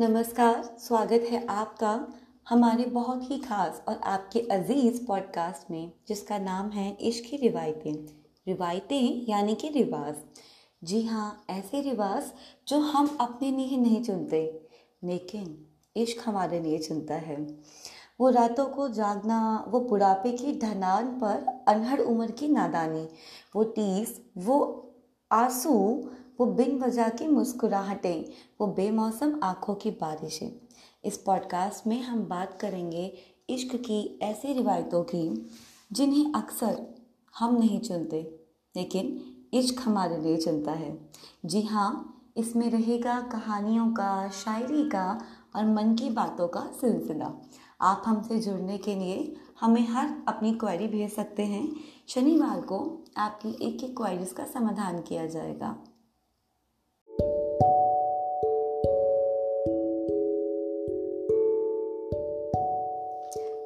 नमस्कार, स्वागत है आपका हमारे बहुत ही खास और आपके अज़ीज़ पॉडकास्ट में, जिसका नाम है इश्क की रिवायतें। रिवायतें यानी कि रिवाज। जी हाँ ऐसे रिवाज जो हम अपने लिए नहीं चुनते, लेकिन इश्क हमारे लिए चुनता है। वो रातों को जागना, वो बुढ़ापे की ढनान पर अनहड़ उम्र की नादानी, वो टीस वो आँसू वो बिन वजह की मुस्कुराहटें, वो बेमौसम आँखों की बारिशें। इस पॉडकास्ट में हम बात करेंगे इश्क की ऐसी रिवायतों की, जिन्हें अक्सर हम नहीं चुनते, लेकिन इश्क हमारे लिए चुनता है। जी हाँ इसमें रहेगा कहानियों का, शायरी का और मन की बातों का सिलसिला। आप हमसे जुड़ने के लिए हमें हर अपनी क्वेरी भेज सकते हैं। शनिवार को आपकी एक एक क्वेरीज का समाधान किया जाएगा।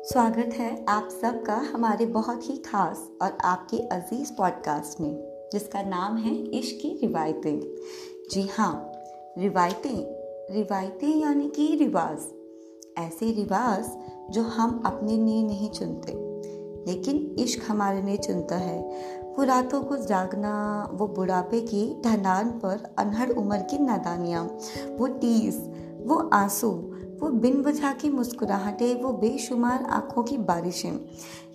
स्वागत है आप सबका हमारे बहुत ही खास और आपके अज़ीज़ पॉडकास्ट में, जिसका नाम है इश्क की रिवायतें। जी हाँ रिवायतें रिवायतें यानी कि रिवाज। ऐसे रिवाज जो हम अपने लिए नहीं चुनते, लेकिन इश्क हमारे लिए चुनता है। वो रातों को जागना, वो बुढ़ापे की ढनान पर अनहड़ उम्र की नादानियाँ, वो टीस, वो आँसू वो बिन वजह की मुस्कुराहटें, वो बेशुमार आँखों की बारिशें।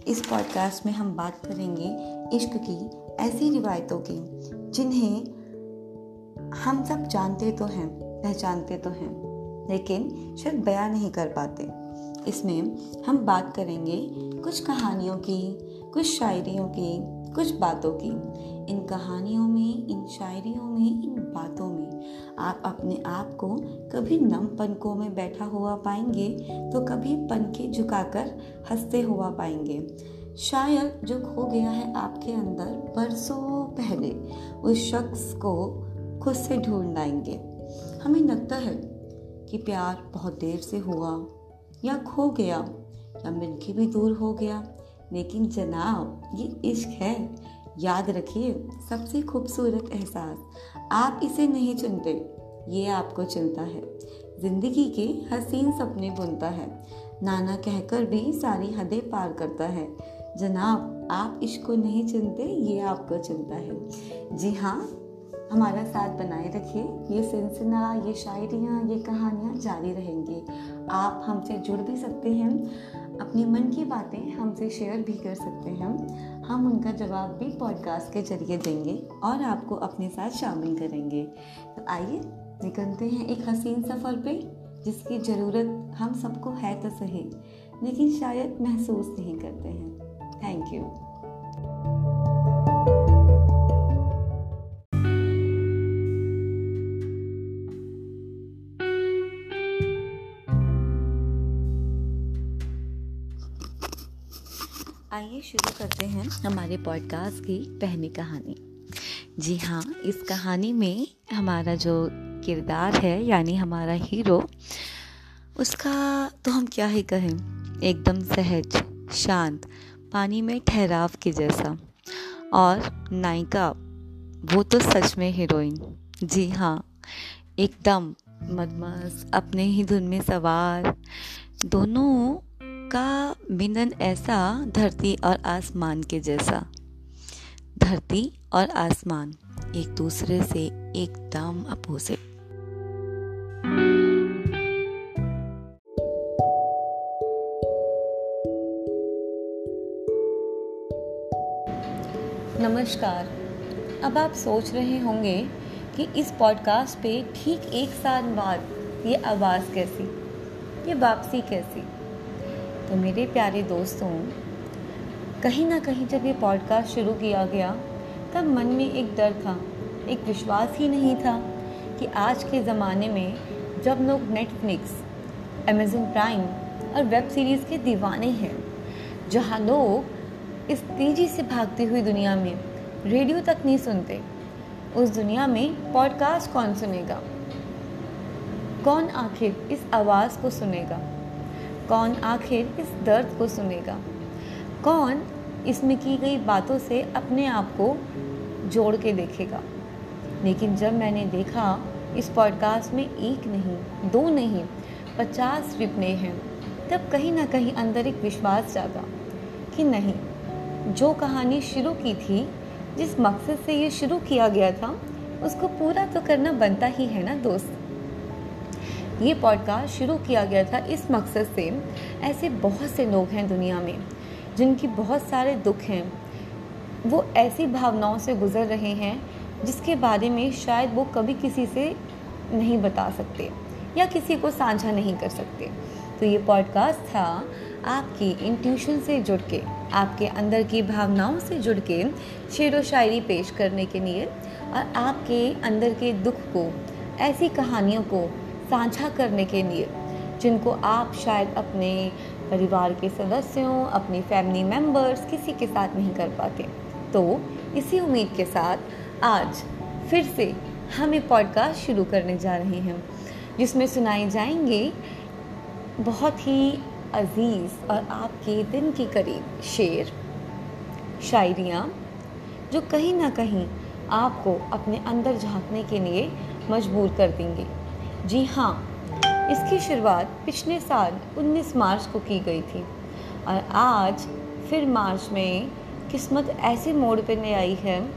इस पॉडकास्ट में हम बात करेंगे इश्क की ऐसी रिवायतों की, जिन्हें हम सब जानते तो हैं, पहचानते तो हैं, लेकिन शायद बयां नहीं कर पाते। इसमें हम बात करेंगे कुछ कहानियों की, कुछ शायरियों की, कुछ बातों की। इन कहानियों में, इन शायरियों में, इन बातों में। आप अपने आप को कभी नम पनकों में बैठा हुआ पाएँगे तो कभी पनके झुकाकर हँसते हुआ पाएँगे। शायद जो खो गया है आपके अंदर, बरसों पहले, उस शख्स को खुद से ढूंढ लाएँगे। हमें लगता है कि प्यार बहुत देर से हुआ, या खो गया, या मिलके भी दूर हो गया, लेकिन जनाब, ये इश्क है। याद रखिए, सबसे खूबसूरत एहसास, आप इसे नहीं चुनते, ये आपको चुनता है। ज़िंदगी के हसीन सपने बुनता है। नाना कहकर भी सारी हदें पार करता है। जनाब, आप इश्क को नहीं चुनते, ये आपको चुनता है। जी हाँ हमारा साथ बनाए रखिए। ये सिलसिला, ये शायरियाँ, ये कहानियाँ जारी रहेंगी। आप हमसे जुड़ भी सकते हैं। अपनी मन की बातें हमसे शेयर भी कर सकते हैं। हम उनका जवाब भी पॉडकास्ट के ज़रिए देंगे और आपको अपने साथ शामिल करेंगे। तो आइए, निकलते हैं एक हसीन सफ़र पे, जिसकी ज़रूरत हम सबको है तो सही, लेकिन शायद महसूस नहीं करते हैं। थैंक यू आइए शुरू करते हैं हमारे पॉडकास्ट की पहली कहानी। जी हाँ इस कहानी में हमारा जो किरदार है, यानी हमारा हीरो, उसका तो हम क्या ही कहें, एकदम सहज, शांत, पानी में ठहराव के जैसा। और नायिका, वो तो सच में हीरोइन जी हाँ एकदम मदमस अपने ही धुन में सवार, दोनों का मिलन ऐसा धरती और आसमान के जैसा। धरती और आसमान एक दूसरे से एकदम अपोजिट। नमस्कार। अब आप सोच रहे होंगे कि इस पॉडकास्ट पे ठीक एक साल बाद ये आवाज़ कैसी? ये वापसी कैसी? तो मेरे प्यारे दोस्तों, कहीं ना कहीं जब ये पॉडकास्ट शुरू किया गया, तब मन में एक डर था, एक विश्वास ही नहीं था कि आज के ज़माने में जब लोग नेटफ्लिक्स अमेज़न प्राइम और वेब सीरीज़ के दीवाने हैं, जहाँ लोग इस तेज़ी से भागती हुई दुनिया में रेडियो तक नहीं सुनते, उस दुनिया में पॉडकास्ट कौन सुनेगा? कौन आखिर इस आवाज़ को सुनेगा? कौन आखिर इस दर्द को सुनेगा? कौन इसमें की गई बातों से अपने आप को जोड़ के देखेगा? लेकिन जब मैंने देखा, इस पॉडकास्ट में एक नहीं, दो नहीं, पचास रिपने हैं, तब कहीं ना कहीं अंदर एक विश्वास जागा कि नहीं, जो कहानी शुरू की थी, जिस मकसद से ये शुरू किया गया था, उसको पूरा तो करना बनता ही है ना, दोस्त? ये पॉडकास्ट शुरू किया गया था इस मकसद से। ऐसे बहुत से लोग हैं दुनिया में, जिनकी बहुत सारे दुख हैं। वो ऐसी भावनाओं से गुज़र रहे हैं, जिसके बारे में शायद वो कभी किसी से नहीं बता सकते, या किसी को साझा नहीं कर सकते। तो ये पॉडकास्ट था आपकी इंट्यूशन से जुड़ के, आपके अंदर की भावनाओं से जुड़ के शेर व शायरी पेश करने के लिए, और आपके अंदर के दुख को, ऐसी कहानियों को साझा करने के लिए, जिनको आप शायद अपने परिवार के सदस्यों, अपनी फैमिली मेंबर्स किसी के साथ नहीं कर पाते। तो इसी उम्मीद के साथ आज फिर से हम एक पॉडकास्ट शुरू करने जा रहे हैं, जिसमें सुनाए जाएँगे बहुत ही अज़ीज़ और आपके दिन के करीब शेर, शायरियाँ, जो कहीं ना कहीं आपको अपने अंदर झांकने के लिए मजबूर कर देंगे। जी हाँ इसकी शुरुआत पिछले साल 19 मार्च को की गई थी और आज फिर मार्च में किस्मत ऐसे मोड़ पर ले आई है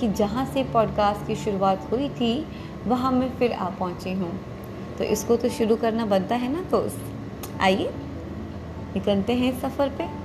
कि जहाँ से पॉडकास्ट की शुरुआत हुई थी, वहाँ मैं फिर आ पहुँची हूँ। तो इसको तो शुरू करना बनता है ना दोस्त? आइए, निकलते हैं सफ़र पे।